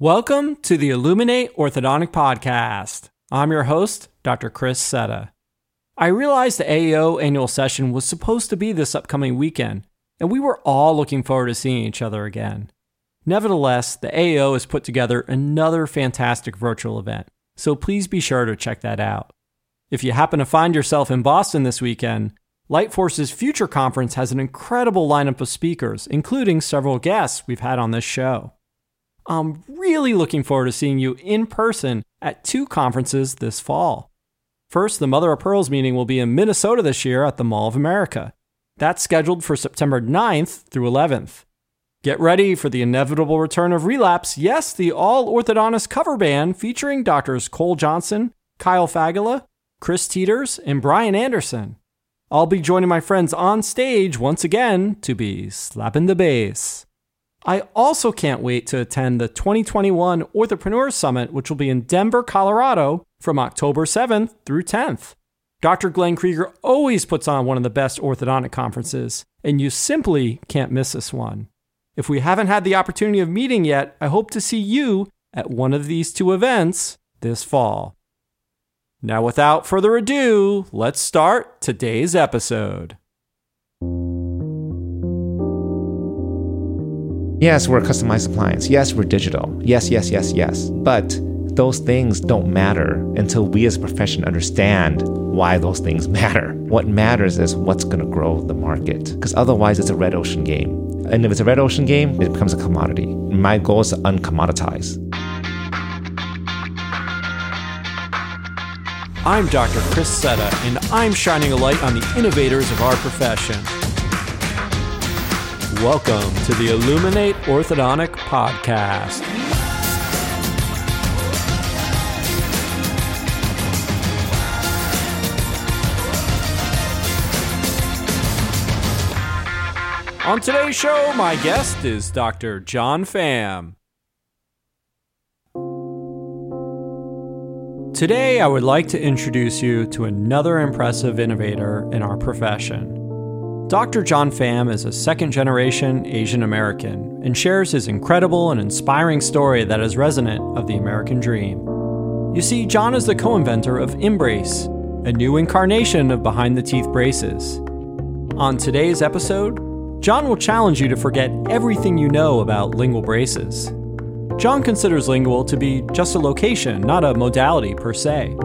Welcome to the Illuminate Orthodontic Podcast. I'm your host, Dr. Chris Cetta. I realized the AAO annual session was supposed to be this upcoming weekend, and we were all looking forward to seeing each other again. Nevertheless, the AAO has put together another fantastic virtual event, so please be sure to check that out. If you happen to find yourself in Boston this weekend, Lightforce's Future Conference has an incredible lineup of speakers, including several guests we've had on this show. I'm really looking forward to seeing you in person at two conferences this fall. First, the Mother of Pearls meeting will be in Minnesota this year at the Mall of America. That's scheduled for September 9th through 11th. Get ready for the inevitable return of Relapse, yes, the all orthodontist cover band featuring doctors Cole Johnson, Kyle Fagala, Chris Teeters, and Brian Anderson. I'll be joining my friends on stage once again to be slapping the bass. I also can't wait to attend the 2021 Orthopreneur Summit, which will be in Denver, Colorado from October 7th through 10th. Dr. Glenn Krieger always puts on one of the best orthodontic conferences, and you simply can't miss this one. If we haven't had the opportunity of meeting yet, I hope to see you at one of these two events this fall. Now, without further ado, let's start today's episode. Yes, we're a customized appliance. Yes, we're digital. Yes, yes, yes, yes. But those things don't matter until we as a profession understand why those things matter. What matters is what's going to grow the market. Because otherwise, it's a red ocean game. And if it's a red ocean game, it becomes a commodity. My goal is to uncommoditize. I'm Dr. Chris Cetta, and I'm shining a light on the innovators of our profession. Welcome to the Illuminate Orthodontic Podcast. On today's show, my guest is Dr. John Pham. Today, I would like to introduce you to another impressive innovator in our profession. Dr. John Pham is a second generation Asian American and shares his incredible and inspiring story that is resonant of the American dream. You see, John is the co inventor of InBrace, a new incarnation of behind the teeth braces. On today's episode, John will challenge you to forget everything you know about lingual braces. John considers lingual to be just a location, not a modality per se.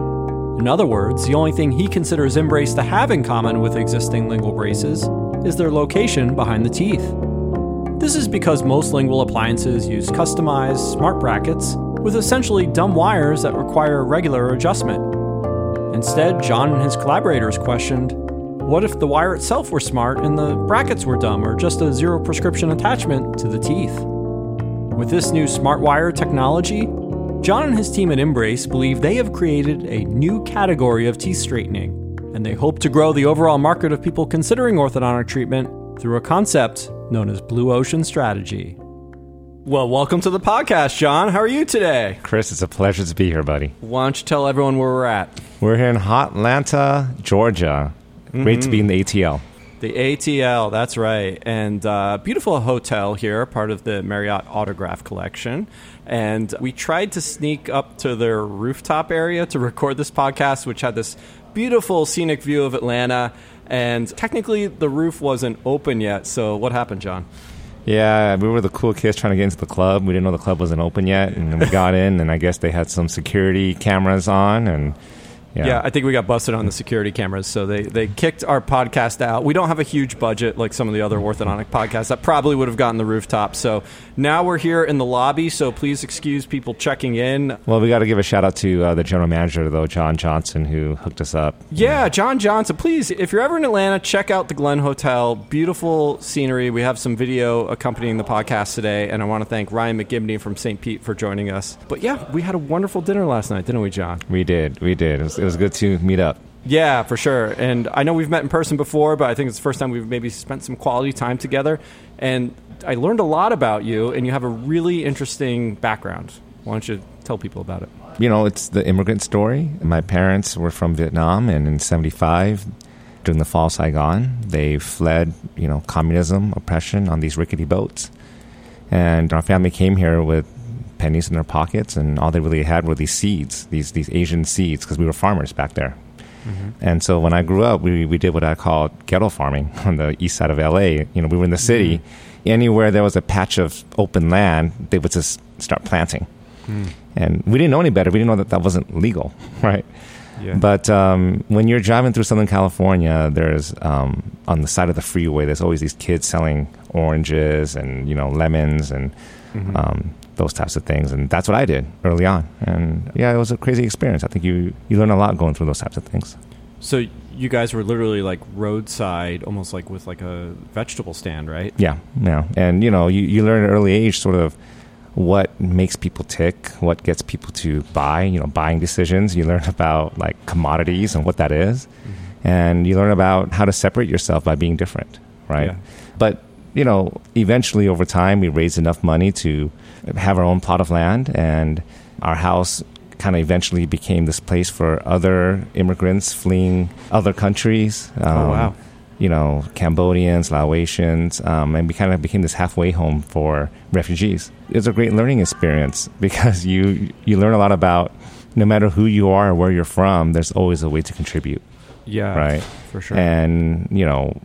In other words, the only thing he considers InBrace to have in common with existing lingual braces is their location behind the teeth. This is because most lingual appliances use customized, smart brackets with essentially dumb wires that require regular adjustment. Instead, John and his collaborators questioned what if the wire itself were smart and the brackets were dumb or just a zero prescription attachment to the teeth? With this new smart wire technology, John and his team at InBrace believe they have created a new category of teeth straightening, and they hope to grow the overall market of people considering orthodontic treatment through a concept known as Blue Ocean Strategy. Well, welcome to the podcast, John. How are you today? Chris, it's a pleasure to be here, buddy. Why don't you tell everyone where we're at? We're here in Hot Atlanta, Georgia. Great to be mm. in the ATL. The ATL, that's right. And uh, beautiful hotel here, part of the Marriott Autograph Collection. And we tried to sneak up to their rooftop area to record this podcast, which had this beautiful scenic view of Atlanta. And technically, the roof wasn't open yet. So, what happened, John? Yeah, we were the cool kids trying to get into the club. We didn't know the club wasn't open yet, and we got in, and I guess they had some security cameras on, and yeah. yeah. I think we got busted on the security cameras, so they, they kicked our podcast out. We don't have a huge budget like some of the other orthodontic podcasts that probably would have gotten the rooftop. So now we're here in the lobby, so please excuse people checking in. Well, we got to give a shout out to uh, the general manager, though, John Johnson, who hooked us up. Yeah, John Johnson. Please, if you're ever in Atlanta, check out the Glenn Hotel. Beautiful scenery. We have some video accompanying the podcast today, and I want to thank Ryan McGibney from St. Pete for joining us. But yeah, we had a wonderful dinner last night, didn't we, John? We did. We did. It was, good to meet up. Yeah, for sure. And I know we've met in person before, but I think it's the first time we've maybe spent some quality time together. And I learned a lot about you, and you have a really interesting background. Why don't you tell people about it? You know, it's the immigrant story. My parents were from Vietnam, and in 75, during the fall of Saigon, they fled, you know, communism, oppression on these rickety boats. And our family came here with pennies in their pockets, and all they really had were these seeds, these these Asian seeds, because we were farmers back there. And so when I grew up, we, we did what I called ghetto farming on the east side of LA. You know, we were in the city. Anywhere there was a patch of open land, they would just start planting. And we didn't know any better. We didn't know that that wasn't legal, right? Yeah. But um, when you're driving through Southern California, there's um, on the side of the freeway, there's always these kids selling oranges and you know lemons and Mm-hmm. um, those types of things. And that's what I did early on. And yeah, it was a crazy experience. I think you you learn a lot going through those types of things. So you guys were literally like roadside, almost like with like a vegetable stand, right? Yeah, yeah. And you know, you, you learn at an early age sort of what makes people tick, what gets people to buy, you know, buying decisions. You learn about like commodities and what that is. Mm-hmm. And you learn about how to separate yourself by being different, right? Yeah. But, you know, eventually over time we raised enough money to have our own plot of land and our house kind of eventually became this place for other immigrants fleeing other countries. Um, Oh, wow. You know, Cambodians, Laotians, um, and we kind of became this halfway home for refugees. It was a great learning experience because you you learn a lot about no matter who you are or where you're from, there's always a way to contribute, Yeah. right? For sure. And you know,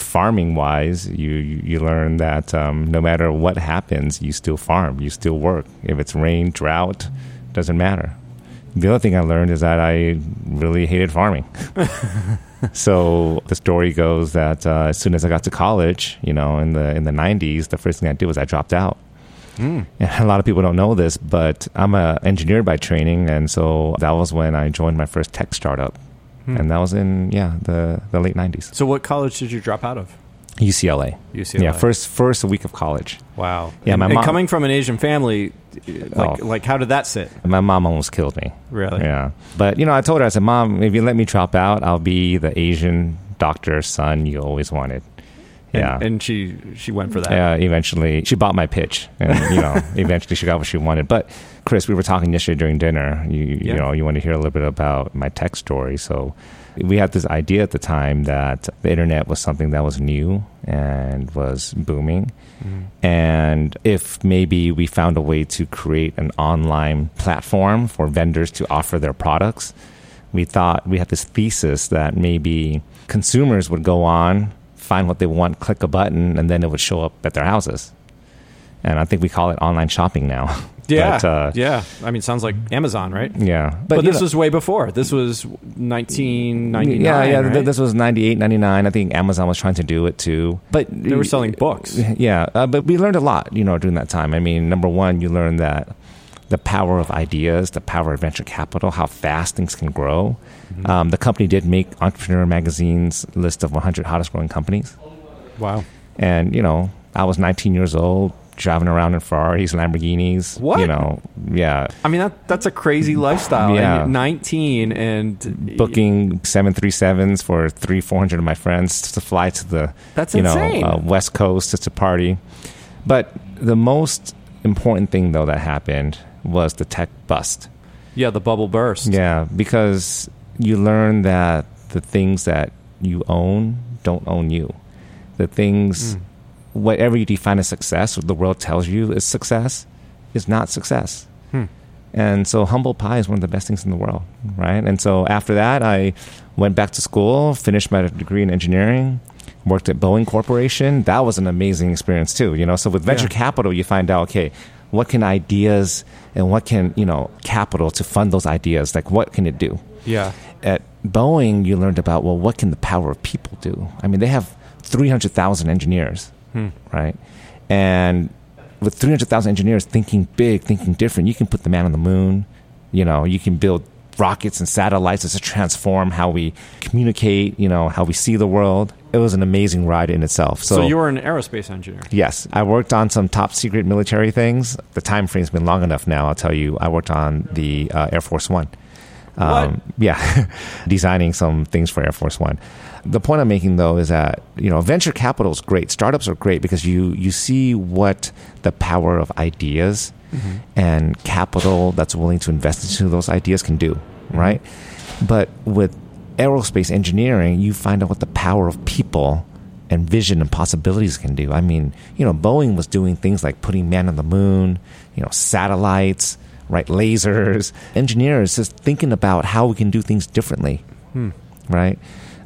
farming wise, you you learn that um, no matter what happens, you still farm, you still work. If it's rain, drought, doesn't matter. The other thing I learned is that I really hated farming. so the story goes that uh, as soon as I got to college, you know, in the in the '90s, the first thing I did was I dropped out. And a lot of people don't know this, but I'm an engineer by training, and so that was when I joined my first tech startup, Hmm. and that was in yeah the the late '90s. So what college did you drop out of? UCLA. UCLA. Yeah, first first week of college. Wow. Yeah, and, my and mom- coming from an Asian family, like Oh. like how did that sit? My mom almost killed me. Really? Yeah. But you know, I told her I said, "Mom, if you let me drop out, I'll be the Asian doctor's son you always wanted." And, Yeah. And she she went for that. Yeah, eventually she bought my pitch, and you know, eventually she got what she wanted. But Chris, we were talking yesterday during dinner. You, Yeah. you know, you want to hear a little bit about my tech story. So we had this idea at the time that the internet was something that was new and was booming, mm-hmm. and if maybe we found a way to create an online platform for vendors to offer their products, we thought we had this thesis that maybe consumers would go on, find what they want, click a button, and then it would show up at their houses. And I think we call it online shopping now. Yeah. But, uh, yeah. I mean, sounds like Amazon, right? yeah. But, you this know- was way before. This was 1999. yeah, yeah. right? th- This was 98, 99. I think Amazon was trying to do it too. But they were selling books. Yeah, uh, but we learned a lot, you know, during that time. I mean, number one, you learned that the power of ideas, the power of venture capital, how fast things can grow. Mm-hmm. Um, the company did make Entrepreneur Magazine's list of 100 hottest growing companies. Wow. And, you know, I was 19 years old, driving around in Ferraris, Lamborghinis. What? You know, yeah. I mean, that that's a crazy lifestyle. Yeah. And 19 and Booking 737s for three, 400 of my friends to fly to the, That's you know, insane. uh, West Coast to party. But the most important thing, though, that happened was the tech bust. Yeah, the bubble burst. Yeah, because you learn that the things that you own don't own you. The things, Mm. whatever you define as success, or the world tells you is success, is not success. Hmm. And so humble pie is one of the best things in the world, right? And so after that, I went back to school, finished my degree in engineering, worked at Boeing Corporation. That was an amazing experience too, you know. So with venture Yeah. capital, you find out, okay, what can ideas and what can, you know, capital to fund those ideas, like what can it do? Yeah. At Boeing, you learned about, well, what can the power of people do? I mean, they have 300,000 engineers, Hmm. right? And with 300,000 engineers thinking big, thinking different, you can put the man on the moon. You know, you can build rockets and satellites to transform how we communicate, you know, how we see the world. It was an amazing ride in itself. So, you were an aerospace engineer. Yes, I worked on some top secret military things. The time frame's been long enough now. I'll tell you, I worked on the uh, Air Force One. Um, yeah, designing some things for Air Force One. The point I'm making though is that you know venture capital is great. Startups are great because you you see what the power of ideas and capital that's willing to invest into those ideas can do, right? But with aerospace engineering, you find out what the power of people and vision and possibilities can do. I mean, you know, Boeing was doing things like putting man on the moon, you know, satellites, right, lasers. Engineers just thinking about how we can do things differently, Hmm. right?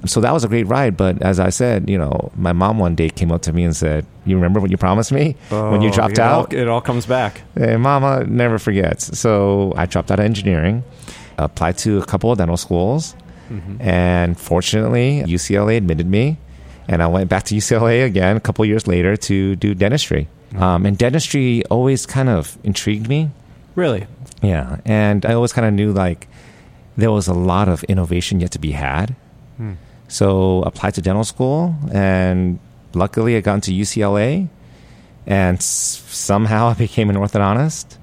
So that was a great ride. But as I said, you know, my mom one day came up to me and said, "You remember what you promised me when you Oh, dropped it all- out?" it all comes back. And Mama never forgets. So I dropped out of engineering, applied to a couple of dental schools, Mm-hmm. and fortunately, UCLA admitted me. And I went back to UCLA again a couple years later to do dentistry. Mm-hmm. Um, and dentistry always kind of intrigued me. Really? Yeah. And I always kind of knew like there was a lot of innovation yet to be had. Hmm. So applied to dental school, and luckily I got into UCLA, and s- somehow I became an orthodontist.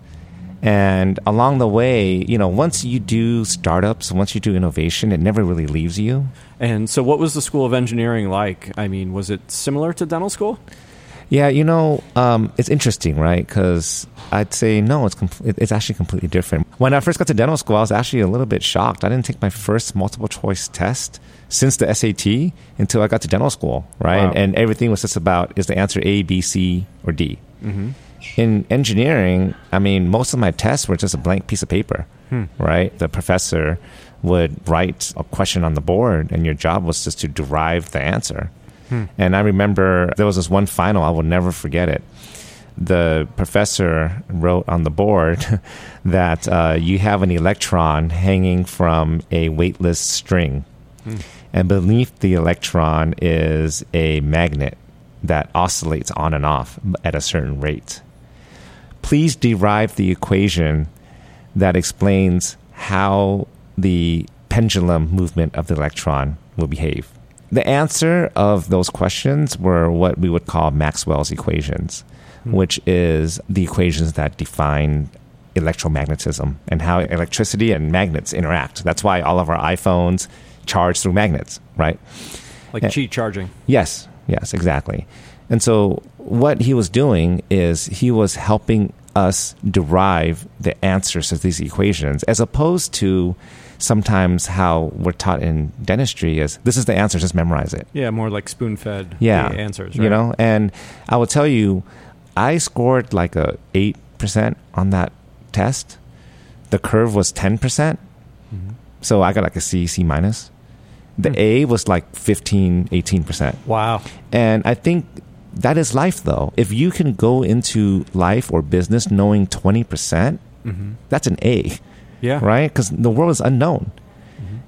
And along the way, you know, once you do startups, once you do innovation, it never really leaves you. And so, what was the School of Engineering like? I mean, was it similar to dental school? Yeah, you know, um, it's interesting, right? Because I'd say no, it's com- it's actually completely different. When I first got to dental school, I was actually a little bit shocked. I didn't take my first multiple choice test since the SAT until I got to dental school, right? Wow. And, and everything was just about is the answer A, B, C, or D. In engineering, I mean, most of my tests were just a blank piece of paper, hmm. right? The professor would write a question on the board, and your job was just to derive the answer. Hmm. And I remember there was this one final, I will never forget it. The professor wrote on the board that uh, you have an electron hanging from a weightless string. Hmm. And beneath the electron is a magnet that oscillates on and off at a certain rate. Please derive the equation that explains how the pendulum movement of the electron will behave. The answer of those questions were what we would call Maxwell's equations, hmm. which is the equations that define electromagnetism and how electricity and magnets interact. That's why all of our iPhones charge through magnets, right? Like Qi charging? Yes, yes, exactly. And so what he was doing is he was helping us derive the answers to these equations as opposed to sometimes how we're taught in dentistry is this is the answer just memorize it. Yeah, more like spoon fed yeah. answers, you know? And i will tell you i scored like a 8% on that test. The curve was 10%. Mm-hmm. so i got like a c c minus. The Hmm. a was like 15 18% Wow. and I think that is life, though. If you can go into life or business knowing 20%, percent that's an A, Mm-hmm. Yeah. right? Because the world is unknown.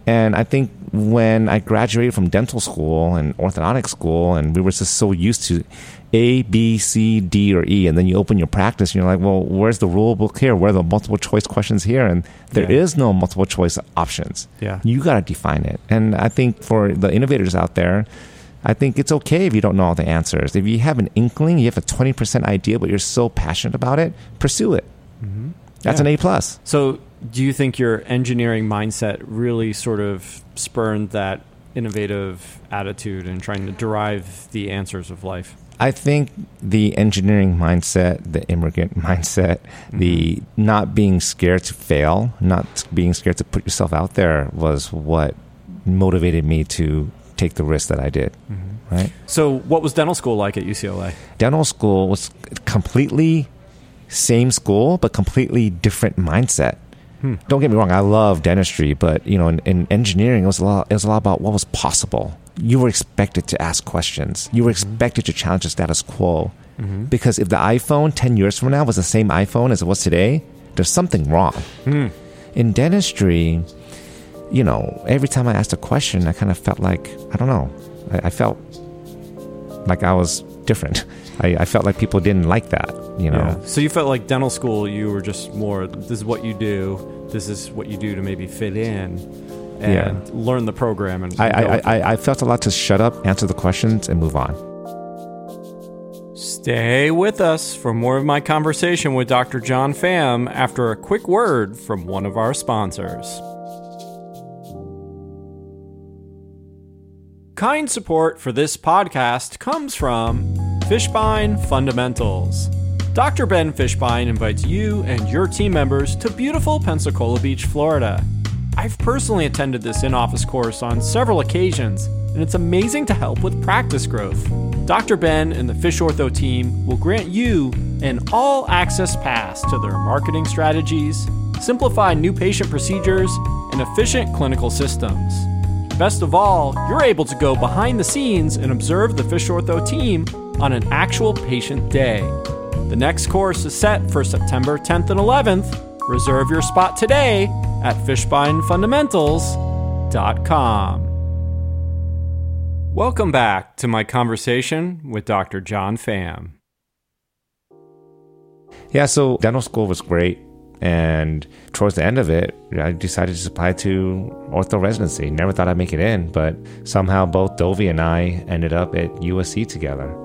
And I think when I graduated from dental school and orthodontic school, and we were just so used to A, B, C, D, or E, and then you open your practice and you're like, well, where's the rule book here? Where are the multiple choice questions here? And there Yeah. is no multiple choice options. Yeah. You got to define it. And I think for the innovators out there, I think it's okay if you don't know all the answers. If you have an inkling, you have a 20% idea, but you're so passionate about it, pursue it. Mm-hmm. That's Yeah. an A plus. So, do you think your engineering mindset really sort of spurned that innovative attitude and trying to derive the answers of life? I think the engineering mindset, the immigrant mindset, the mm-hmm. not being scared to fail, not being scared to put yourself out there was what motivated me to take the risk that I did. Mm-hmm. Right? So, what was dental school like at UCLA? dental school was completely same school but completely different mindset. Hmm. Don't get me wrong i love dentistry but you know in, in engineering it was a lot it was a lot about what was possible. You were expected to ask questions. You were mm-hmm. expected to challenge the status quo. Mm-hmm. Because if the iphone 10 years from now was the same iphone as it was today there's something wrong. Hmm. In dentistry you know every time i asked a question i kind of felt like i don't know I, I felt like I was different. I, I felt like people didn't like that, you know. Yeah. So you felt like dental school, you were just more, this is what you do, this is what you do to maybe fit in and Yeah. learn the program. And I, and I. I, I felt a lot to shut up, answer the questions, and move on. Stay with us for more of my conversation with Dr. John Pham after a quick word from one of our sponsors. Kind support for this podcast comes from Fishbein Fundamentals. Dr. Ben Fishbein invites you and your team members to beautiful Pensacola Beach, Florida. I've personally attended this in office course on several occasions, and it's amazing to help with practice growth. Dr. Ben and the Fish Ortho team will grant you an all access pass to their marketing strategies, simplify new patient procedures, and efficient clinical systems. Best of all, you're able to go behind the scenes and observe the Fish Ortho team on an actual patient day. The next course is set for September 10th and 11th. Reserve your spot today at fishbeinfundamentals.com. Welcome back to my conversation with Dr. John Pham. Yeah, so dental school was great. And towards the end of it, I decided to apply to ortho residency. Never thought I'd make it in, but somehow both Dovey and I ended up at USC together.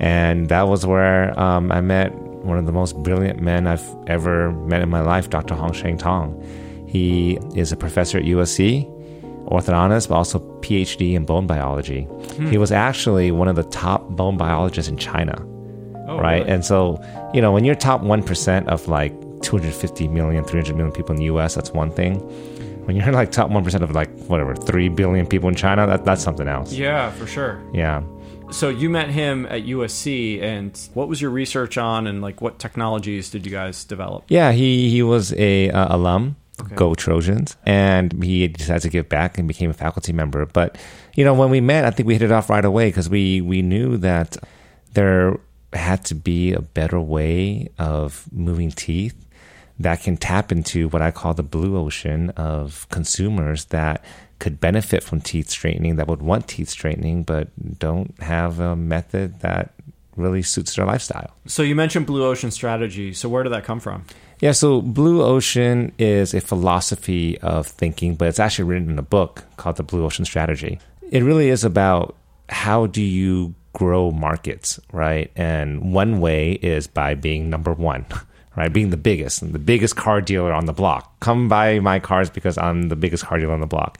And that was where um, I met one of the most brilliant men I've ever met in my life, Dr. Hong Sheng Tong. He is a professor at USC, orthodontist, but also PhD in bone biology. Hmm. He was actually one of the top bone biologists in China. Oh, right. Really? And so, you know, when you're top 1% of like 250 million, 300 million people in the US, that's one thing. When you're like top 1% of like whatever, 3 billion people in China, that, that's something else. Yeah, for sure. Yeah. So you met him at USC, and what was your research on, and like what technologies did you guys develop? Yeah, he he was a uh, alum, okay. Go Trojans, and he decided to give back and became a faculty member. But you know, when we met, I think we hit it off right away because we we knew that there had to be a better way of moving teeth that can tap into what I call the blue ocean of consumers that could benefit from teeth straightening, that would want teeth straightening, but don't have a method that really suits their lifestyle. So you mentioned blue ocean strategy. So where did that come from? Yeah, so blue ocean is a philosophy of thinking, but it's actually written in a book called the blue ocean strategy. It really is about how do you grow markets, right? And one way is by being number 1. right? Being the biggest, the biggest car dealer on the block. Come buy my cars because I'm the biggest car dealer on the block.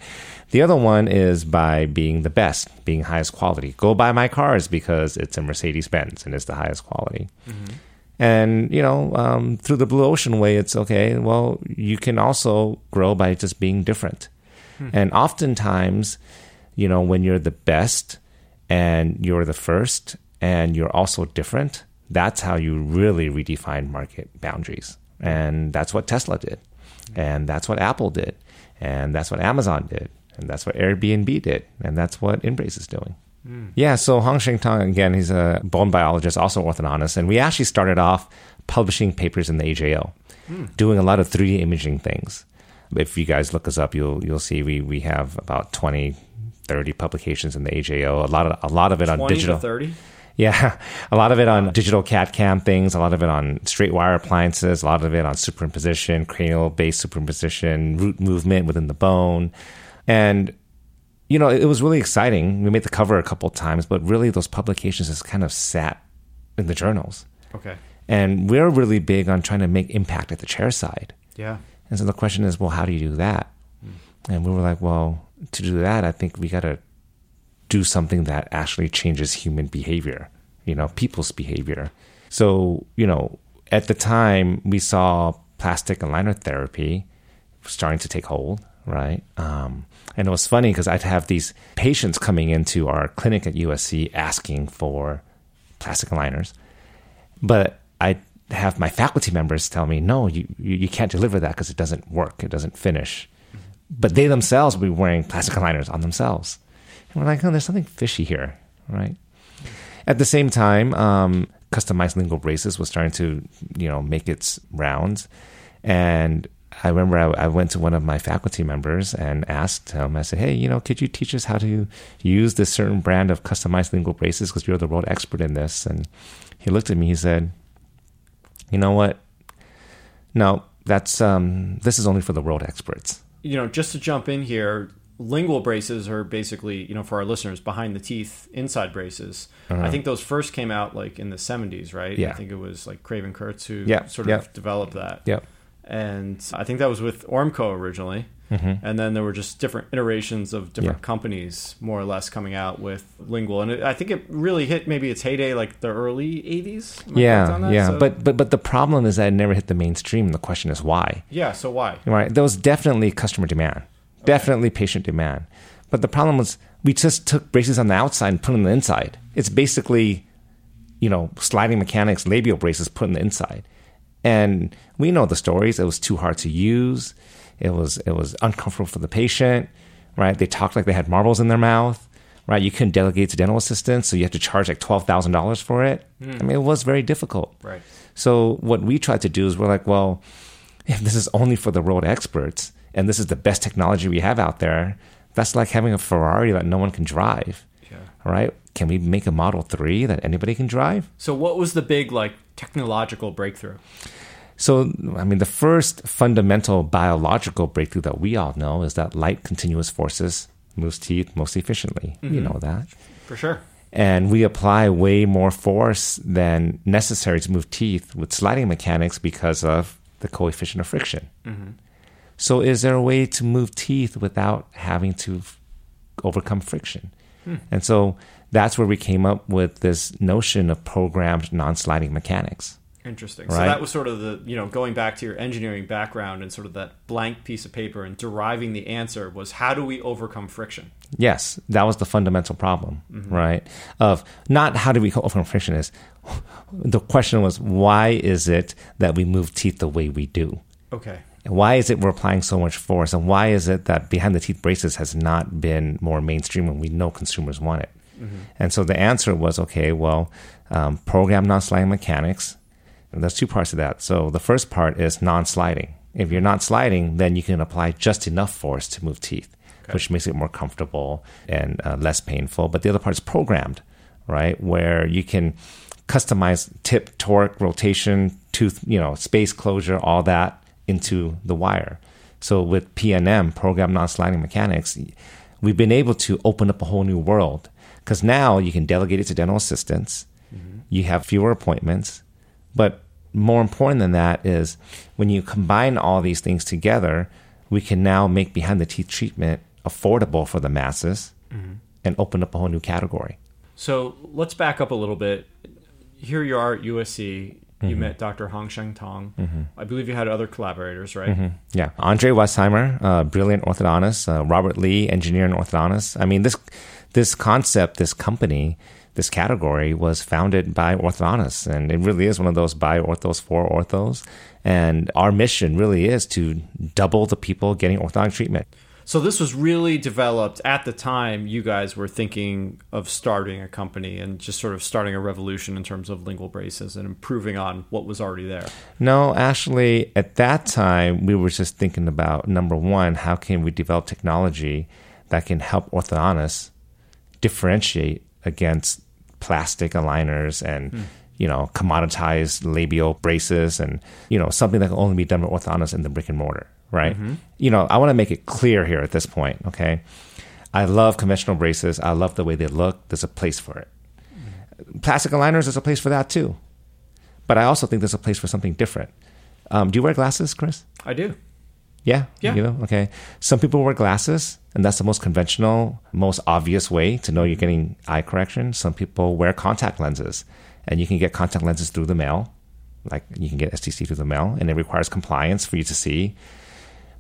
The other one is by being the best, being highest quality. Go buy my cars because it's a Mercedes Benz and it's the highest quality. Mm-hmm. And, you know, um, through the blue ocean way, it's okay. Well, you can also grow by just being different. Hmm. And oftentimes, you know, when you're the best and you're the first and you're also different, that's how you really redefine market boundaries. And that's what Tesla did. And that's what Apple did. And that's what Amazon did. And that's what Airbnb did. And that's what InBrace is doing. Mm. Yeah, so Hong Sheng Tong, again, he's a bone biologist, also orthodontist. And we actually started off publishing papers in the AJO, mm. doing a lot of 3D imaging things. If you guys look us up, you'll you'll see we, we have about 20, 30 publications in the AJO. A lot of a lot of it on digital. 30? Yeah, a lot of it on digital CAD CAM things, a lot of it on straight wire appliances, a lot of it on superimposition, cranial based superimposition, root movement within the bone. And, you know, it, was really exciting. We made the cover a couple times, but really those publications just kind of sat in the journals. Okay. And we're really big on trying to make impact at the chair side. Yeah. And so the question is, well, how do you do that? Mm. And we were like, well, to do that, I think we got to do something that actually changes human behavior, you know, people's behavior. So, you know, at the time we saw plastic aligner therapy starting to take hold, right? Um, and it was funny because I'd have these patients coming into our clinic at USC asking for plastic aligners, but I have my faculty members tell me, no, you, you can't deliver that because it doesn't work, it doesn't finish. But they themselves will be wearing plastic aligners on themselves. We're like, oh, there's something fishy here, right? At the same time, um, customized lingual braces was starting to, you know, make its rounds. And I remember I, I, went to one of my faculty members and asked him, I said, hey, you know, could you teach us how to use this certain brand of customized lingual braces because you're the world expert in this? And he looked at me, he said, you know what? No, that's, um, this is only for the world experts. You know, just to jump in here, lingual braces are basically, you know, for our listeners, behind the teeth inside braces. Uh-huh. I think those first came out like in the 70s, right? Yeah. I think it was like Craven Kurz who yeah. sort of yeah. developed that. Yeah. And I think that was with Ormco originally. Mm-hmm. And then there were just different iterations of different yeah. companies, more or less, coming out with lingual. And it, I think it really hit maybe its heyday, like the early '80s. Yeah, yeah. So, but but but the problem is that it never hit the mainstream. The question is why. Yeah. So why? Right. There was definitely customer demand definitely patient demand. But the problem was we just took braces on the outside and put them on the inside. It's basically, you know, sliding mechanics, labial braces put in the inside. And we know the stories. It was too hard to use. It was it was uncomfortable for the patient, right? They talked like they had marbles in their mouth, right? You couldn't delegate to dental assistants, so you had to charge like twelve thousand dollars for it. Hmm. I mean, it was very difficult. Right. So what we tried to do is we're like, well, if this is only for the road experts and this is the best technology we have out there, that's like having a Ferrari that no one can drive. Yeah. All right. Can we make a Model 3 that anybody can drive? So what was the big like technological breakthrough? So, I mean, the first fundamental biological breakthrough that we all know is that light continuous forces moves teeth most efficiently. You mm-hmm. know that. For sure. And we apply way more force than necessary to move teeth with sliding mechanics because of the coefficient of friction. Mm-hmm. So, is there a way to move teeth without having to f- overcome friction? Hmm. And so that's where we came up with this notion of programmed non sliding mechanics. Interesting. So that was sort of the, you know, going back to your engineering background and sort of that blank piece of paper and deriving the answer was how do we overcome friction? Yes, that was the fundamental problem, mm-hmm. right? Of not how do we overcome friction is the question was why is it that we move teeth the way we do? Okay. And why is it we're applying so much force? And why is it that behind the teeth braces has not been more mainstream when we know consumers want it? And so the answer was okay, well, um, program non sliding mechanics. And there's two parts of that. So the first part is non sliding. If you're not sliding, then you can apply just enough force to move teeth, which makes it more comfortable and uh, less painful. But the other part is programmed, right? Where you can customize tip, torque, rotation, tooth, you know, space closure, all that into the wire. So with PNM, program non-sliding mechanics, we've been able to open up a whole new world because now you can delegate it to dental assistants. Mm-hmm. You have fewer appointments, but more important than that is when you combine all these things together, we can now make behind the teeth treatment affordable for the masses mm-hmm. and open up a whole new category. So let's back up a little bit. Here you are at USC. You met Dr. Hong Sheng Tong. I believe you had other collaborators, right? Yeah, Andre Weissheimer, uh, brilliant orthodontist. Uh, Robert Lee, engineer and orthodontist. I mean, this this concept, this company, this category was founded by orthodontists, and it really is one of those by orthos for orthos. And our mission really is to double the people getting orthodontic treatment. So this was really developed at the time you guys were thinking of starting a company and just sort of starting a revolution in terms of lingual braces and improving on what was already there. No, actually, at that time, we were just thinking about number one, how can we develop technology that can help orthodontists differentiate against plastic aligners and hmm. you know commoditized labial braces and you know something that can only be done by orthodontists in the brick and mortar, right? You know, I want to make it clear here at this point, okay? I love conventional braces. I love the way they look. There's a place for it. Plastic aligners, there's a place for that too. But I also think there's a place for something different. Um, do you wear glasses, Chris? I do. Yeah. Yeah. You know? Okay. Some people wear glasses, and that's the most conventional, most obvious way to know you're getting eye correction. Some people wear contact lenses, and you can get contact lenses through the mail. Like you can get STC through the mail, and it requires compliance for you to see.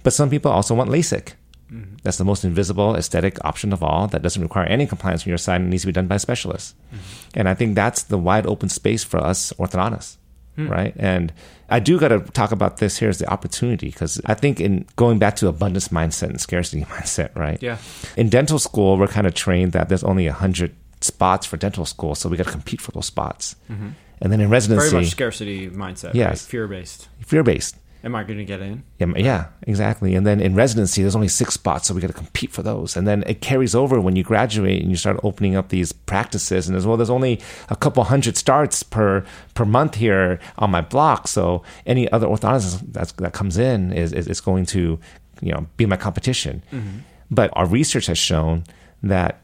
But some people also want LASIK. Mm-hmm. That's the most invisible aesthetic option of all that doesn't require any compliance from your side and needs to be done by a specialist. Mm-hmm. And I think that's the wide open space for us orthodontists, hmm. right? And I do got to talk about this here as the opportunity because I think in going back to abundance mindset and scarcity mindset, right? Yeah. In dental school, we're kind of trained that there's only 100 spots for dental school, so we got to compete for those spots. Mm-hmm. And then in residency, Very much scarcity mindset. Yes. Right? Fear based. fear based. Am I going to get in? Yeah, yeah, exactly. And then in residency, there's only six spots, so we got to compete for those. And then it carries over when you graduate and you start opening up these practices. And as well, there's only a couple hundred starts per per month here on my block. So any other orthodontist that's, that comes in is, is is going to, you know, be my competition. Mm-hmm. But our research has shown that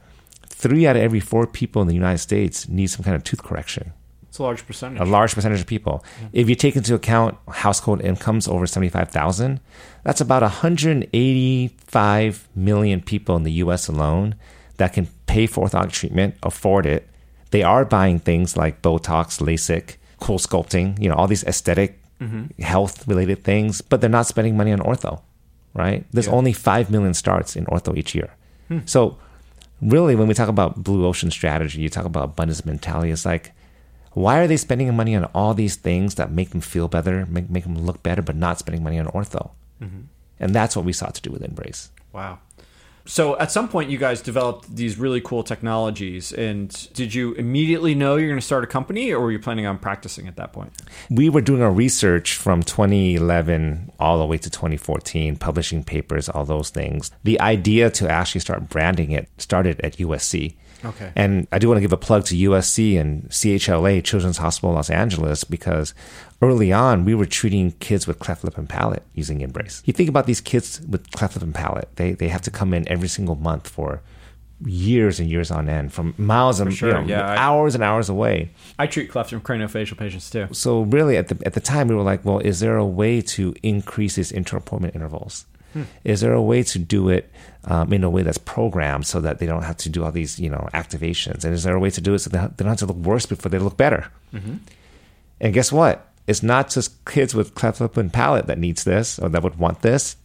three out of every four people in the United States need some kind of tooth correction It's a large percentage. a large percentage of people. If you take into account household incomes over 75,000, that's about 185 million people in the US alone that can pay for orthodontic treatment, afford it. They are buying things like Botox, LASIK, cool sculpting, you know, all these aesthetic mm-hmm. health related things, but they're not spending money on ortho, right? There's Yeah. only 5 million starts in ortho each year. Hmm. So, really, when we talk about blue ocean strategy, you talk about abundance mentality. It's like, why are they spending money on all these things that make them feel better, make, make them look better, but not spending money on ortho? Mm-hmm. And that's what we sought to do with InBrace. Wow. So at some point, you guys developed these really cool technologies, and did you immediately know you're going to start a company, or were you planning on practicing at that point? We were doing our research from 2011 all the way to 2014, publishing papers, all those things. The idea to actually start branding it started at USC. Okay. And I do want to give a plug to USC and CHLA, Children's Hospital Los Angeles, because early on we were treating kids with cleft lip and palate using InBrace. You think about these kids with cleft lip and palate, they, they have to come in every single month for years and years on end from miles and sure, you know, yeah, I- hours and hours away. I treat cleft and craniofacial patients too. So really, at the at the time, we were like, well, is there a way to increase these inter-appointment intervals? Is there a way to do it um, in a way that's programmed so that they don't have to do all these you know activations? And is there a way to do it so they they don't have to look worse before they look better? And guess what? It's not just kids with cleft lip and palate that needs this or that would want this.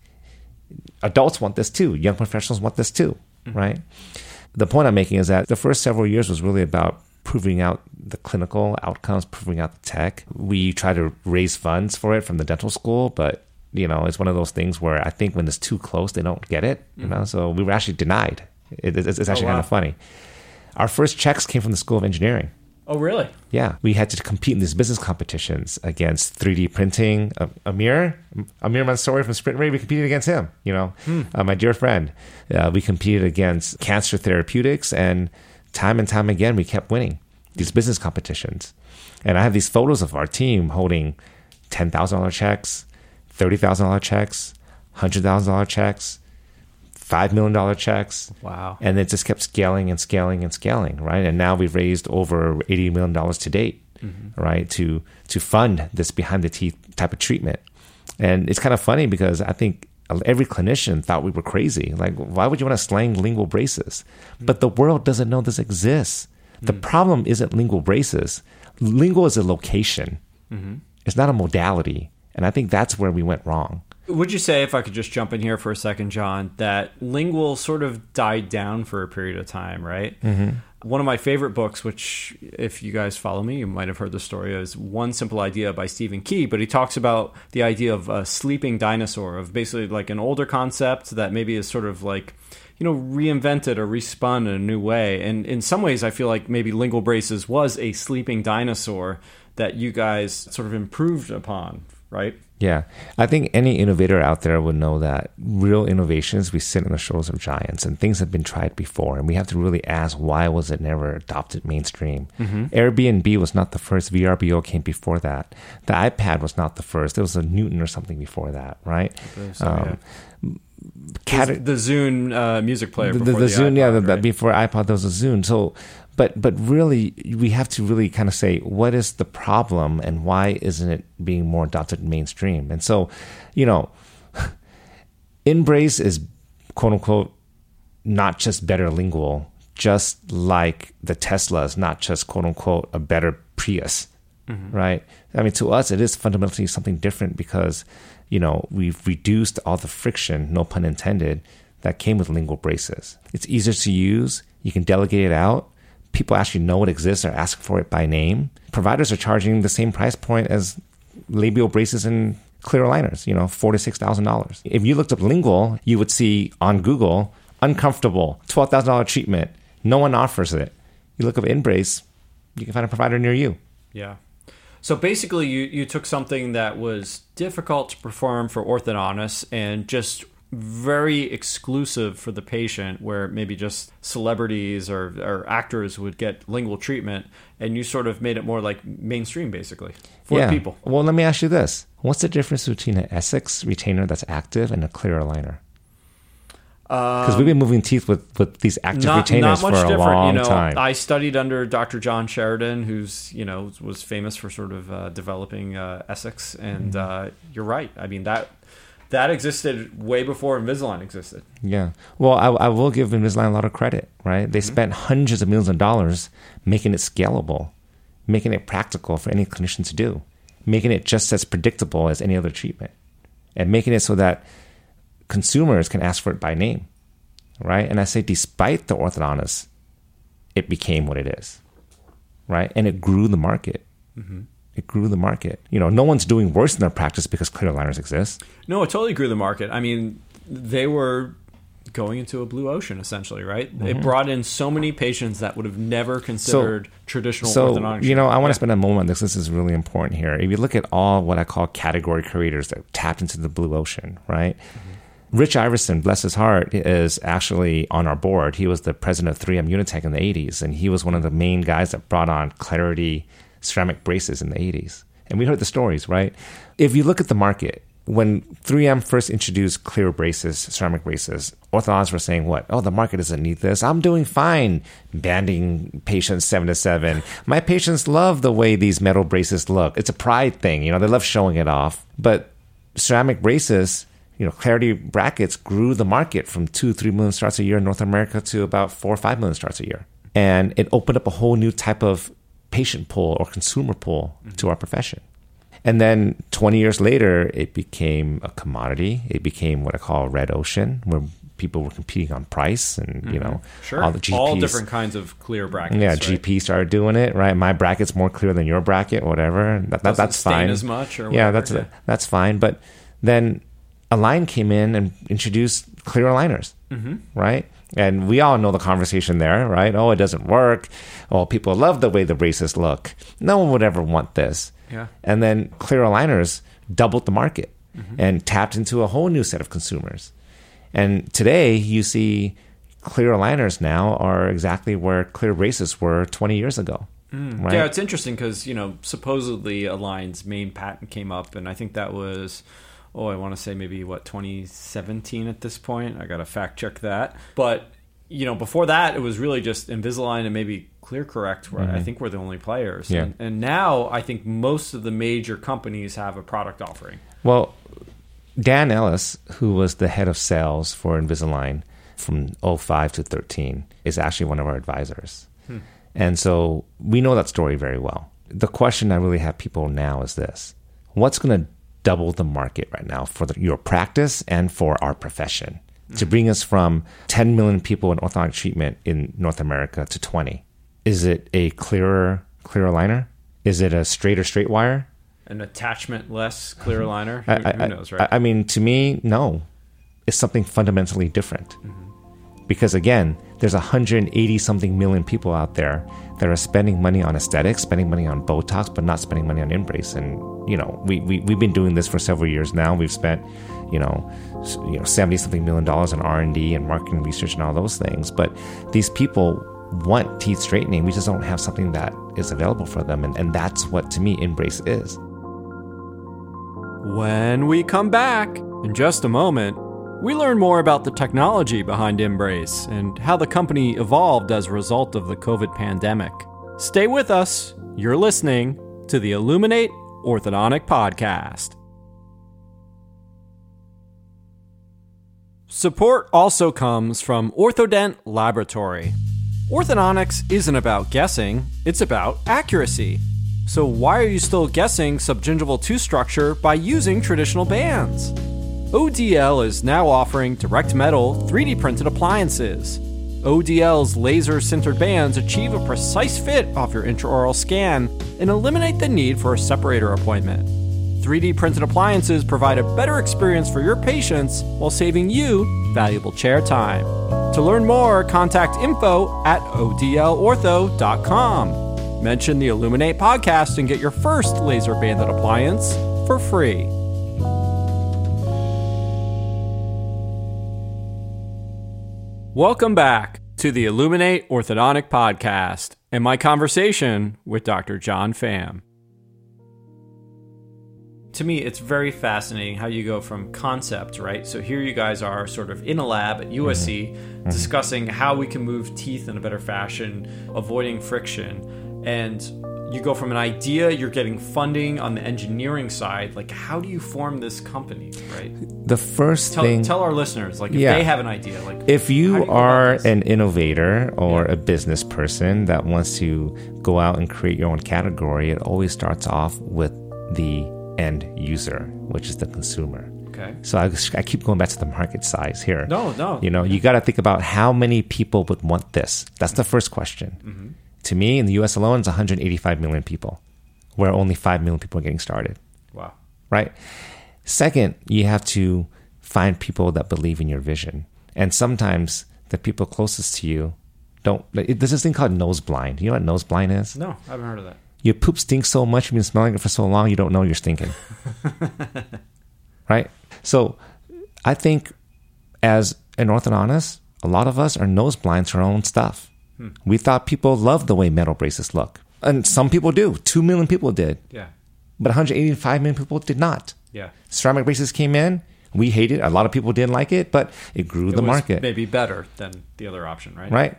Adults want this too. Young professionals want this too, right? The point I'm making is that the first several years was really about proving out the clinical outcomes, proving out the tech. We try to raise funds for it from the dental school, but you know, it's one of those things where I think when it's too close, they don't get it. You know, so we were actually denied. It, it's, it's actually wow. kind of funny. Our first checks came from the School of Engineering. Oh, really? Yeah, we had to compete in these business competitions against 3D printing. Uh, Amir, Amir Mansouri from SprintRay, we competed against him. You know, uh, my dear friend. Uh, we competed against cancer therapeutics, and time and time again, we kept winning these business competitions. And I have these photos of our team holding ten thousand dollar checks, thirty thousand dollar checks, hundred thousand dollar checks, five million dollar checks. Wow. And it just kept scaling and scaling and scaling, right? And now we've raised over eighty million dollars to date, mm-hmm. right? To to fund this behind the teeth type of treatment. And it's kind of funny because I think every clinician thought we were crazy. Like, why would you want to slang lingual braces? Mm. But the world doesn't know this exists. The mm. problem isn't lingual braces. Lingual is a location. Mm-hmm. It's not a modality. And I think that's where we went wrong. Would you say, if I could just jump in here for a second, John, that lingual sort of died down for a period of time, right? Mm-hmm. One of my favorite books, which, if you guys follow me, you might have heard the story, is One Simple Idea by Stephen Key. But he talks about the idea of a sleeping dinosaur, of basically like an older concept that maybe is sort of like, you know, reinvented or respun in a new way. And in some ways, I feel like maybe lingual braces was a sleeping dinosaur that you guys sort of improved upon, right? Yeah. I think any innovator out there would know that real innovations, we sit on the shoulders of giants and things have been tried before. And we have to really ask, why was it never adopted mainstream? Airbnb was not the first. VRBO came before that. The iPad was not the first. There was a Newton or something before that, right? So, yeah. Cat- the Zune uh, music player. the, before the, the Zune, yeah, iPod, the, before iPod, there was a Zune. So, but but really, we have to really kind of say what is the problem and why isn't it being more adopted mainstream? And so, you know, InBrace is quote unquote not just better lingual, just like the Tesla is not just quote unquote a better Prius, mm-hmm. right? I mean, to us, it is fundamentally something different because, you know, we've reduced all the friction, no pun intended, that came with lingual braces. It's easier to use. You can delegate it out. People actually know it exists or ask for it by name. Providers are charging the same price point as labial braces and clear aligners, you know, four to six thousand dollars. If you looked up lingual, you would see on Google uncomfortable, twelve thousand dollar treatment. No one offers it. You look up InBrace, you can find a provider near you. Yeah. So basically, you, you took something that was difficult to perform for orthodontists and just very exclusive for the patient, where maybe just celebrities or, or actors would get lingual treatment, and you sort of made it more like mainstream, basically, for yeah. people. Well, let me ask you this: What's the difference between an Essix retainer that's active and a clear aligner? Because we've been moving teeth with, with these active not, retainers not much for a different. long you know, time. I studied under Dr. John Sheridan, who's you know was famous for sort of uh, developing uh, Essix, and Mm-hmm. uh, you're right. I mean that that existed way before Invisalign existed. Yeah. Well, I, I will give Invisalign a lot of credit, right? They spent hundreds of millions of dollars making it scalable, making it practical for any clinician to do, making it just as predictable as any other treatment, and making it so that consumers can ask for it by name. right? And I say, despite the orthodontist, it became what it is, right? And it grew the market. Mm-hmm. It grew the market. You know, no one's doing worse in their practice because clear aligners exist. No, it totally grew the market. I mean, they were going into a blue ocean essentially, right? Mm-hmm. It brought in so many patients that would have never considered so, traditional so, orthodontic. You know, I want to spend a moment on this. This is really important here. If you look at all what I call category creators that tapped into the blue ocean, right? Mm-hmm. Rich Iverson, bless his heart, is actually on our board. He was the president of 3M Unitek in the 80s, and he was one of the main guys that brought on Clarity ceramic braces in the 80s. And we heard the stories, right? If you look at the market, when 3M first introduced clear braces, ceramic braces, orthodontists were saying, "What? Oh, the market doesn't need this. I'm doing fine, banding patients seven to seven. My patients love the way these metal braces look. It's a pride thing, you know. They love showing it off. But ceramic braces, you know, Clarity brackets grew the market from two, three million starts a year in North America to about four or five million starts a year, and it opened up a whole new type of patient pool or consumer pool mm-hmm. to our profession. And then 20 years later, it became a commodity. It became what I call a red ocean, where people were competing on price and, mm-hmm. you know, sure. all the GPs. All different kinds of clear brackets. Yeah, right? GP started doing it, right? My bracket's more clear than your bracket, whatever. That, that that's fine. as much or Yeah, that's, yeah. that's fine. But then Align came in and introduced clear aligners, mm-hmm. right? And we all know the conversation there, right? Oh, it doesn't work. Oh, people love the way the braces look. No one would ever want this. Yeah. And then clear aligners doubled the market mm-hmm. and tapped into a whole new set of consumers. And today you see clear aligners now are exactly where clear braces were 20 years ago. Mm. Right? Yeah, it's interesting because, you know, supposedly Align's main patent came up, and I think that was oh, I want to say maybe what 2017 at this point. I got to fact check that. But you know, before that, it was really just Invisalign and maybe ClearCorrect, where mm-hmm. I think we're the only players. Yeah. And, and, now I think most of the major companies have a product offering. Well, Dan Ellis, who was the head of sales for Invisalign from 05 to 13, is actually one of our advisors. Hmm. And so we know that story very well. The question I really have people now is this What's going to double the market right now for the, your practice and for our profession mm-hmm. to bring us from 10 million people in orthodontic treatment in North America to 20. Is it a clearer, clear aligner? Is it a straighter straight wire? An attachment less clear aligner? Who, I, who knows, right? I, I, mean, to me, no. It's something fundamentally different. Mm-hmm. Because again, there's 180 something million people out there that are spending money on aesthetics, spending money on Botox, but not spending money on InBrace. And, you know, we, we, we've been doing this for several years now. We've spent, you know, you know, 70 something million dollars on R&D and marketing research and all those things. But these people want teeth straightening. We just don't have something that is available for them. And, and that's what, to me, InBrace is. When we come back, in just a moment, we learn more about the technology behind InBrace and how the company evolved as a result of the COVID pandemic. Stay with us. You're listening to the Illuminate Orthodontic Podcast. Support also comes from Orthodent Laboratory. Orthodontics isn't about guessing, it's about accuracy. So, why are you still guessing subgingival tooth structure by using traditional bands? ODL is now offering direct metal 3D printed appliances. ODL's laser sintered bands achieve a precise fit off your intraoral scan and eliminate the need for a separator appointment. 3D printed appliances provide a better experience for your patients while saving you valuable chair time. To learn more, contact info at odlortho.com. Mention the Illuminate podcast and get your first laser banded appliance for free. Welcome back to the Illuminate Orthodontic Podcast and my conversation with Dr. John Pham. To me, it's very fascinating how you go from concept, right? So here you guys are sort of in a lab at USC mm-hmm. discussing how we can move teeth in a better fashion, avoiding friction. And you go from an idea, you're getting funding on the engineering side. Like, how do you form this company, right? The first tell, thing. Tell our listeners, like, if yeah. they have an idea, like, if you, you are an innovator or yeah. a business person that wants to go out and create your own category, it always starts off with the end user, which is the consumer. Okay. So I, I keep going back to the market size here. No, no. You know, you got to think about how many people would want this. That's the first question. Mm-hmm. To me, in the US alone, it's 185 million people, where only 5 million people are getting started, Wow. right? Second, you have to find people that believe in your vision. And sometimes the people closest to you don't. There's this thing called nose blind. You know what nose blind is? No, I haven't heard of that. Your poop stinks so much, you've been smelling it for so long, you don't know you're stinking. right? So I think as an orthodontist, a lot of us are nose blind to our own stuff. Hmm. We thought people loved the way metal braces look. And some people do. Two million people did. Yeah. But 185 million people did not. Yeah. Ceramic braces came in. We hated it. A lot of people didn't like it, but it grew the It was market. maybe better than the other option, right? right?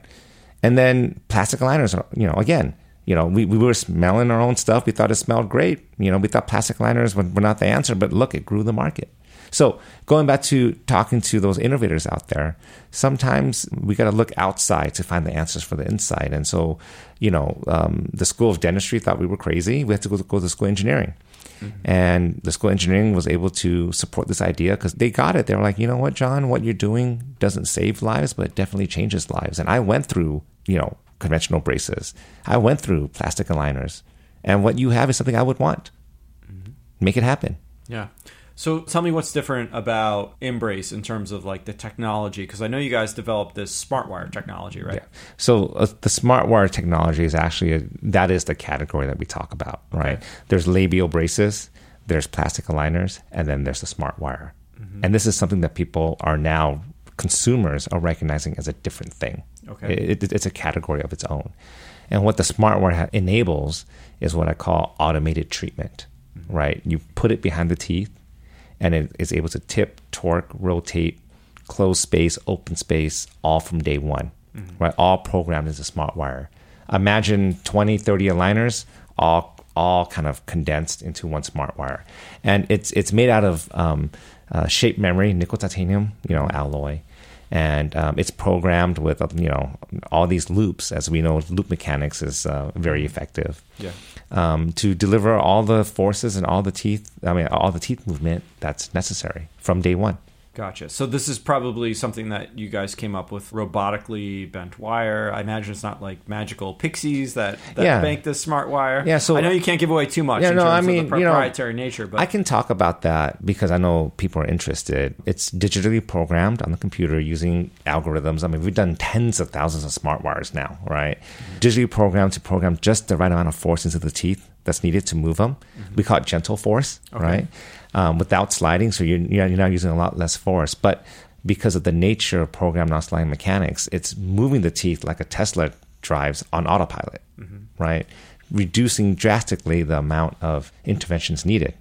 And then plastic aligners, are, you know, again, you know, we, we were smelling our own stuff. We thought it smelled great. You know, we thought plastic liners were, were not the answer, but look, it grew the market. So going back to talking to those innovators out there, sometimes we got to look outside to find the answers for the inside. And so, you know, um, the School of Dentistry thought we were crazy. We had to go, to, go to School of Engineering. And the School of Engineering was able to support this idea because they got it. They were like, you know what, John, what you're doing doesn't save lives, but it definitely changes lives. And I went through, you know, conventional braces. I went through plastic aligners. And what you have is something I would want. Make it happen. Yeah. So tell me what's different about InBrace in terms of like the technology, because I know you guys developed this smart wire technology, right? Yeah. So uh, the smart wire technology is actually a, that is the category that we talk about, right? Okay. There's labial braces, there's plastic aligners, and then there's the smart wire. And this is something that people are now consumers are recognizing as a different thing. Okay. It, it- it's a category of its own. And what the smart wire ha- enables is what I call automated treatment, right? You put it behind the teeth and it is able to tip, torque, rotate, close space, open space, all from day one, right? All programmed as a smart wire. Imagine 20, 30 aligners, all all kind of condensed into one smart wire, and it's it's made out of um, uh, shape memory, nickel titanium, you know, alloy, and um, it's programmed with uh, you know all these loops. As we know, loop mechanics is uh, very effective Yeah. Um, to deliver all the forces and all the teeth. I mean, all the teeth movement that's necessary from day one. Gotcha. So this is probably something that you guys came up with robotically bent wire. I imagine it's not like magical pixies that, that Yeah. bank this smart wire. Yeah, so- I know you can't give away too much Yeah, in no, terms I of mean, the you know, proprietary nature, but I can talk about that because I know people are interested. It's digitally programmed on the computer using algorithms. I mean, we've done tens of thousands of smart wires now, right? Mm-hmm. Digitally programmed to program just the right amount of force into the teeth that's needed to move them. We call it gentle force, right? Um, without sliding, so you're, you're not using a lot less force. But because of the nature of programmed non-sliding mechanics, it's moving the teeth like a Tesla drives on autopilot, right? Reducing drastically the amount of interventions needed.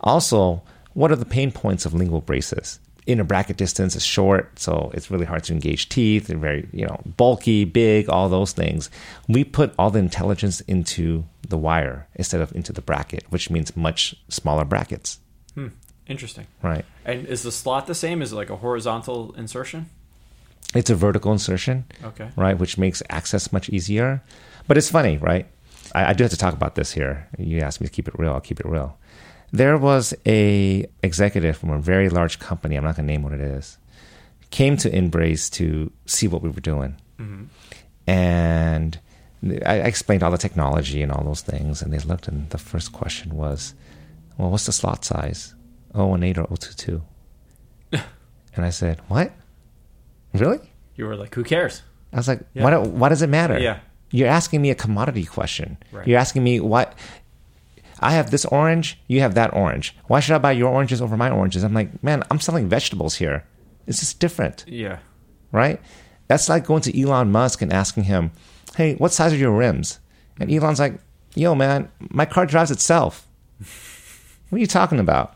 Also, what are the pain points of lingual braces? Inner bracket distance is short, so it's really hard to engage teeth. They're very, you know, bulky, big, all those things. We put all the intelligence into the wire instead of into the bracket, which means much smaller brackets, Hmm, interesting. right? And is the slot the same? Is it like a horizontal insertion? It's a vertical insertion, Okay. right, which makes access much easier. But it's funny, right? I, I do have to talk about this here. You asked me to keep it real. I'll keep it real. There was a executive from a very large company. I'm not going to name what it is. Came to InBrace to see what we were doing, mm-hmm. and I I explained all the technology and all those things. And they looked, and the first question was, "Well, what's the slot size? 018 or 022?" and I said, "What? Really?" You were like, who cares? I was like, Yeah. why, do, why does it matter? Yeah. You're asking me a commodity question. Right. You're asking me what I have this orange, you have that orange. Why should I buy your oranges over my oranges? I'm like, man, I'm selling vegetables here. It's just different, Yeah. right? That's like going to Elon Musk and asking him, hey, what size are your rims? And Elon's like, yo, man, my car drives itself. What are you talking about?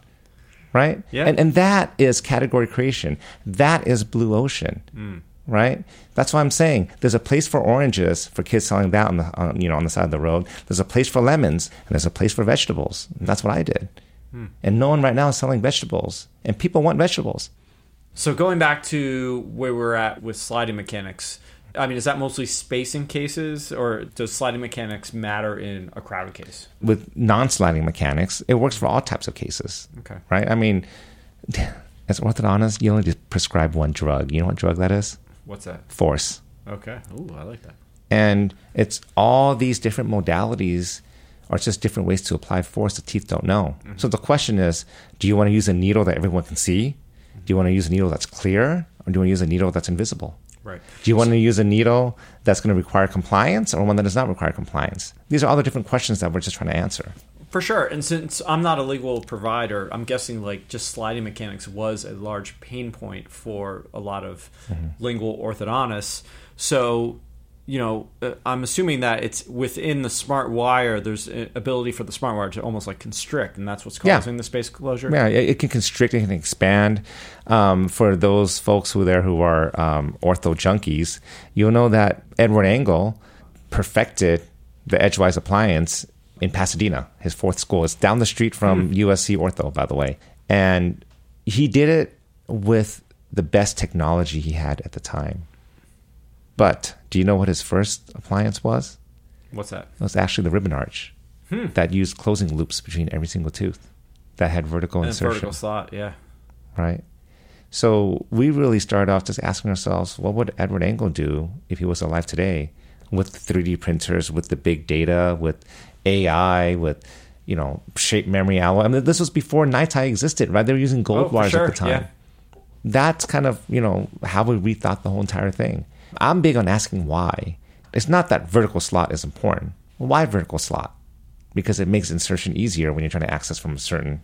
Right? Yeah. And, and that is category creation. That is blue ocean. Mm. Right? That's why I'm saying there's a place for oranges for kids selling that on the on, you know on the side of the road. There's a place for lemons and there's a place for vegetables. And that's what I did. Hmm. And no one right now is selling vegetables, and people want vegetables. So going back to where we're at with sliding mechanics, I mean, is that mostly spacing cases, or does sliding mechanics matter in a crowded case? With non-sliding mechanics, it works for all types of cases. Okay. right? I mean, as orthodontist, you only just prescribe one drug. You know what drug that is? What's that? Force. Okay. Ooh, I like that. And it's all these different modalities are just different ways to apply force the teeth don't know. Mm-hmm. So the question is do you want to use a needle that everyone can see? Do you want to use a needle that's clear? Or do you want to use a needle that's invisible? Right. Do you want to use a needle that's going to require compliance or one that does not require compliance? These are all the different questions that we're just trying to answer. For sure. And since I'm not a lingual provider, I'm guessing like just sliding mechanics was a large pain point for a lot of mm-hmm. lingual orthodontists. So you know, uh, I'm assuming that it's within the smart wire. There's ability for the smart wire to almost like constrict, and that's what's causing yeah. the space closure. Yeah, it can constrict, and expand. Um, for those folks who there who are um, ortho junkies, you'll know that Edward Angle perfected the Edgewise appliance in Pasadena. His fourth school is down the street from mm. USC Ortho, by the way, and he did it with the best technology he had at the time. But do you know what his first appliance was? What's that? It was actually the ribbon arch hmm. that used closing loops between every single tooth that had vertical and insertion. Vertical slot, yeah. Right. So we really started off just asking ourselves, what would Edward Angle do if he was alive today with 3D printers, with the big data, with AI, with you know shape memory alloy. I mean, this was before NiTi existed, right? They were using gold oh, wires sure. at the time. Yeah. That's kind of you know how we rethought the whole entire thing. I'm big on asking why. It's not that vertical slot is important. Why vertical slot? Because it makes insertion easier when you're trying to access from a certain,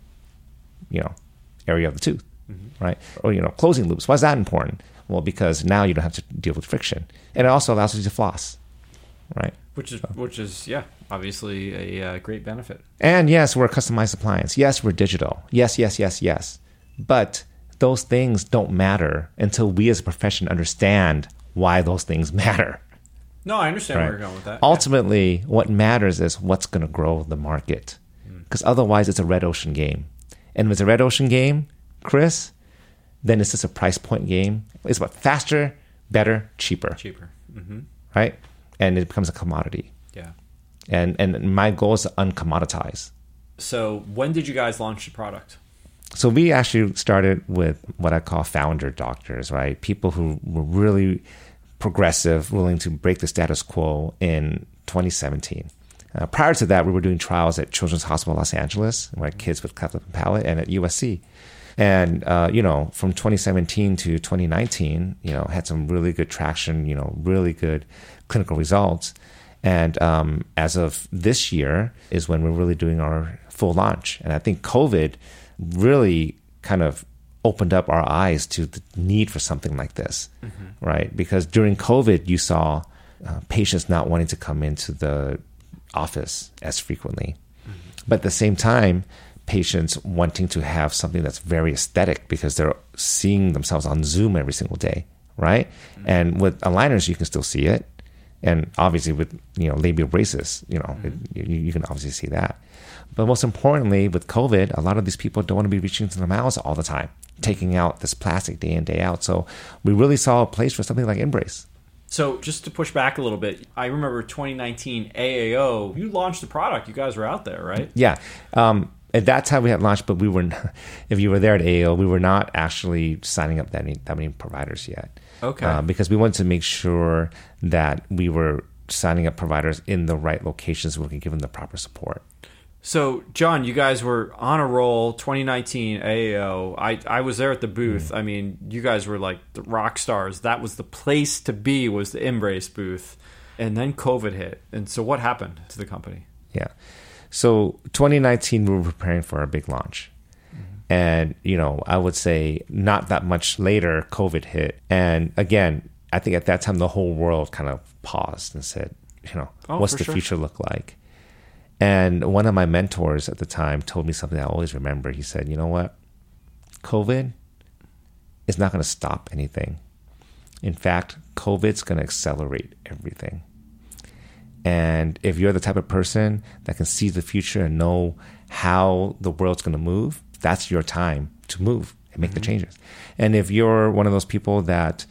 you know, area of the tooth, mm-hmm. right? Or you know, closing loops. Why is that important? Well, because now you don't have to deal with friction, and it also allows you to floss, right? Which is so. which is yeah, obviously a uh, great benefit. And yes, we're a customized appliance. Yes, we're digital. Yes, yes, yes, yes. But those things don't matter until we as a profession understand why those things matter. No, I understand right? where you're going with that. Ultimately, yeah. what matters is what's going to grow the market. Because mm. otherwise, it's a red ocean game. And if it's a red ocean game, Chris, then it's just a price point game. It's about faster, better, cheaper. Cheaper. Mm-hmm. Right? And it becomes a commodity. Yeah. And, and my goal is to uncommoditize. So, when did you guys launch the product? So, we actually started with what I call founder doctors, right? People who were really progressive, willing to break the status quo in 2017. Uh, prior to that, we were doing trials at Children's Hospital Los Angeles, where kids with cleft lip and palate, and at USC. And uh, you know, from 2017 to 2019, you know, had some really good traction. You know, really good clinical results. And um, as of this year is when we're really doing our full launch. And I think COVID really kind of opened up our eyes to the need for something like this, mm-hmm. right? Because during COVID, you saw uh, patients not wanting to come into the office as frequently. Mm-hmm. But at the same time, patients wanting to have something that's very aesthetic because they're seeing themselves on Zoom every single day, right? Mm-hmm. And with aligners, you can still see it. And obviously, with you know labial braces, you know it, you, you can obviously see that. But most importantly, with COVID, a lot of these people don't want to be reaching into their mouths all the time taking out this plastic day in day out. So we really saw a place for something like InBrace. So just to push back a little bit, I remember 2019 AAO. You launched the product. You guys were out there, right? Yeah. Um, at that time we had launched, but we were, not, if you were there at AAO, we were not actually signing up that many, that many providers yet. Okay. Uh, because we wanted to make sure that we were signing up providers in the right locations we could give them the proper support. So, John, you guys were on a roll 2019 AAO. I, I was there at the booth. Mm. I mean, you guys were like the rock stars. That was the place to be was the InBrace booth. And then COVID hit. And so what happened to the company? Yeah. So, 2019 we were preparing for our big launch. Mm-hmm. And, you know, I would say not that much later COVID hit. And again, I think at that time the whole world kind of paused and said, you know, oh, what's the sure. future look like? And one of my mentors at the time told me something I always remember. He said, You know what? COVID is not going to stop anything. In fact, COVID's going to accelerate everything. And if you're the type of person that can see the future and know how the world's going to move, that's your time to move and make mm-hmm. the changes. And if you're one of those people that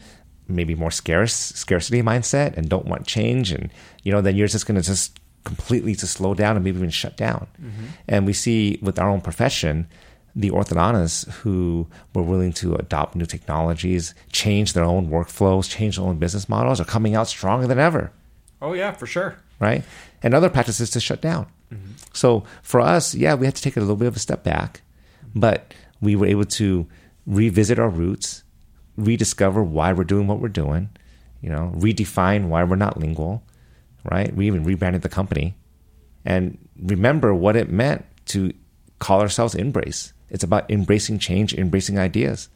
maybe more scarce scarcity mindset and don't want change and you know then you're just going to just completely to slow down and maybe even shut down. Mm-hmm. And we see with our own profession the orthodontists who were willing to adopt new technologies, change their own workflows, change their own business models are coming out stronger than ever. Oh, yeah, for sure. Right? And other practices to shut down. Mm-hmm. So for us, yeah, we had to take a little bit of a step back, but we were able to revisit our roots, rediscover why we're doing what we're doing, you know, redefine why we're not lingual, right? We even rebranded the company and remember what it meant to call ourselves InBrace. It's about embracing change, embracing ideas,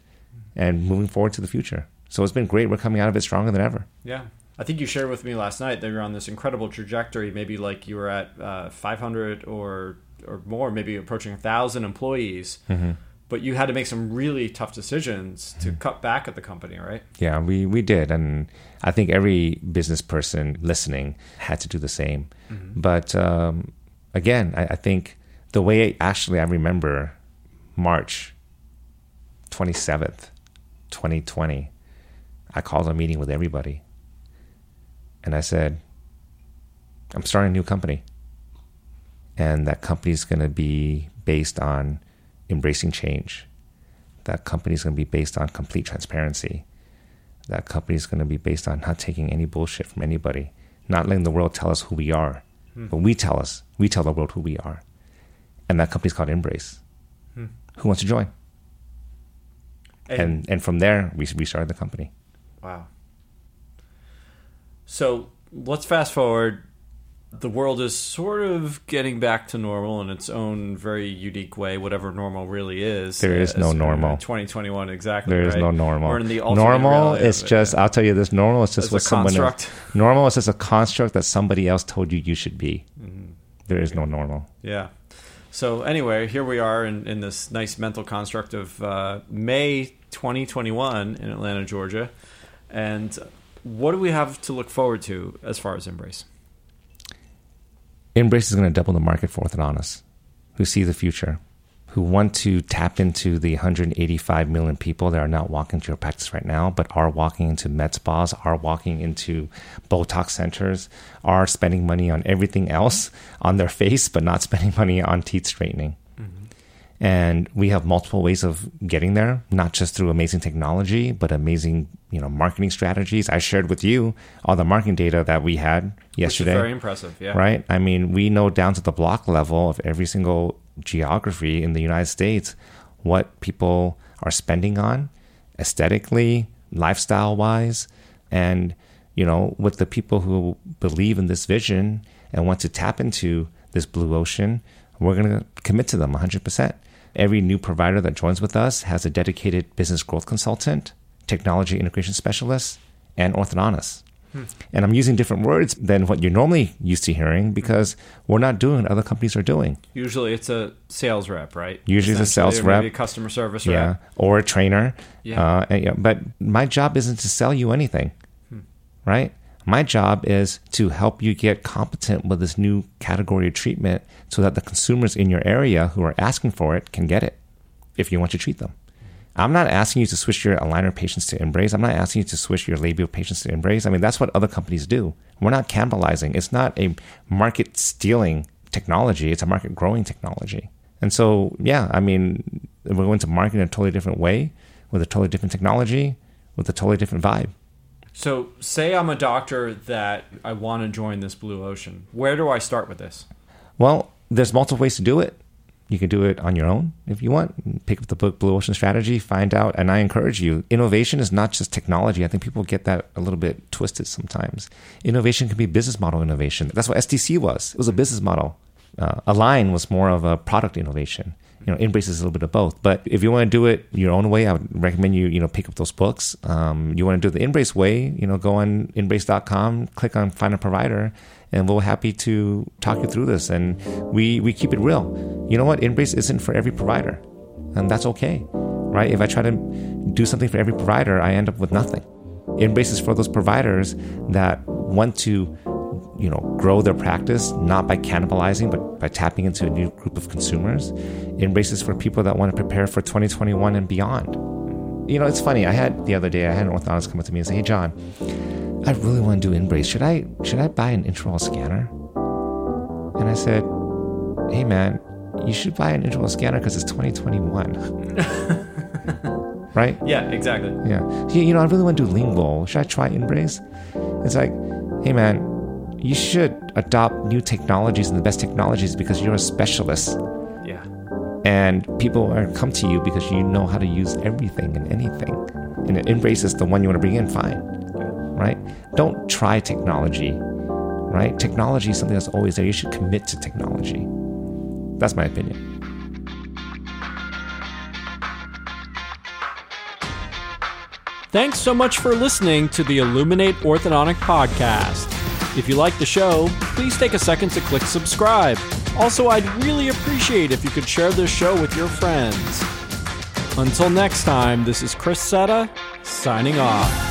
and moving forward to the future. So it's been great. We're coming out of it stronger than ever. Yeah. I think you shared with me last night that you're on this incredible trajectory. Maybe like you were at uh, 500 or or more, maybe approaching a thousand employees. Mm-hmm. But you had to make some really tough decisions to mm-hmm. cut back at the company, right? Yeah, we we did, and I think every business person listening had to do the same. Mm-hmm. But um, again, I, I think the way actually I remember March 27th, 2020, I called a meeting with everybody. And I said, I'm starting a new company. And that company is going to be based on embracing change. That company is going to be based on complete transparency. That company is going to be based on not taking any bullshit from anybody, not letting the world tell us who we are, hmm. but we tell us, we tell the world who we are and that company is called InBrace. Hmm. Who wants to join? And, and, and from there, we we started the company. Wow. So let's fast forward. The world is sort of getting back to normal in its own very unique way, whatever normal really is. There is no normal. 2021, exactly. There is right? no normal. We're in the normal is just, I'll tell you this normal is just what someone else, Normal is just a construct that somebody else told you you should be. Mm-hmm. There is no normal. Yeah. So anyway, here we are in, in this nice mental construct of uh, May 2021 in Atlanta, Georgia. And what do we have to look forward to as far as InBrace? InBrace is going to double the market for orthodontists who see the future who want to tap into the 185 million people that are not walking to your practice right now, but are walking into med spas, are walking into Botox centers, are spending money on everything else on their face, but not spending money on teeth straightening. And we have multiple ways of getting there, not just through amazing technology, but amazing, you know, marketing strategies. I shared with you all the marketing data that we had yesterday. very impressive, yeah. Right? I mean, we know down to the block level of every single geography in the United States what people are spending on aesthetically, lifestyle wise, and you know, with the people who believe in this vision and want to tap into this blue ocean, we're going to commit to them 100%. Every new provider that joins with us has a dedicated business growth consultant, technology integration specialist, and orthodontist. Hmm. And I'm using different words than what you're normally used to hearing because we're not doing what other companies are doing. Usually it's a sales rep, right? Usually it's a sales rep. A customer service rep. Yeah. Or a trainer. Yeah. Uh, and, yeah. But my job isn't to sell you anything, hmm. right? My job is to help you get competent with this new category of treatment so that the consumers in your area who are asking for it can get it if you want to treat them. I'm not asking you to switch your aligner patients to InBrace. I'm not asking you to switch your labial patients to InBrace. I mean, that's what other companies do. We're not cannibalizing. It's not a market stealing technology. It's a market growing technology. And so, yeah, I mean, we're going to market in a totally different way with a totally different technology with a totally different vibe. So, say I'm a doctor that I want to join this blue ocean. Where do I start with this? Well, there's multiple ways to do it. You can do it on your own if you want. Pick up the book Blue Ocean Strategy, find out. And I encourage you, innovation is not just technology. I think people get that a little bit twisted sometimes. Innovation can be business model innovation. That's what SDC was. It was a business model. Uh, Align was more of a product innovation. You know, InBrace is a little bit of both. But if you want to do it your own way, I would recommend you, you know, pick up those books. Um, you want to do the InBrace way, you know, go on inbrace.com, click on find a provider, and we're happy to talk you through this. And we, we keep it real. You know what? InBrace isn't for every provider, and that's okay, right? If I try to do something for every provider, I end up with nothing. InBrace is for those providers that want to you know grow their practice not by cannibalizing but by tapping into a new group of consumers InBrace is for people that want to prepare for 2021 and beyond you know it's funny i had the other day i had an orthodontist come up to me and say hey john I really want to do InBrace. Should I should I buy an intraoral scanner? And I said, Hey man, you should buy an intraoral scanner because it's 2021. right? Yeah, exactly. Yeah. You, you know, I really want to do lingual. Should I try InBrace? It's like, hey man, you should adopt new technologies and the best technologies because you're a specialist. Yeah. And people are come to you because you know how to use everything and anything. And InBrace is the one you want to bring in, fine. Yeah. Right? Don't try technology. Right? Technology is something that's always there. You should commit to technology. That's my opinion. Thanks so much for listening to the Illuminate Orthodontic podcast. If you like the show, please take a second to click subscribe. Also, I'd really appreciate if you could share this show with your friends. Until next time, this is Chris Cetta, signing off.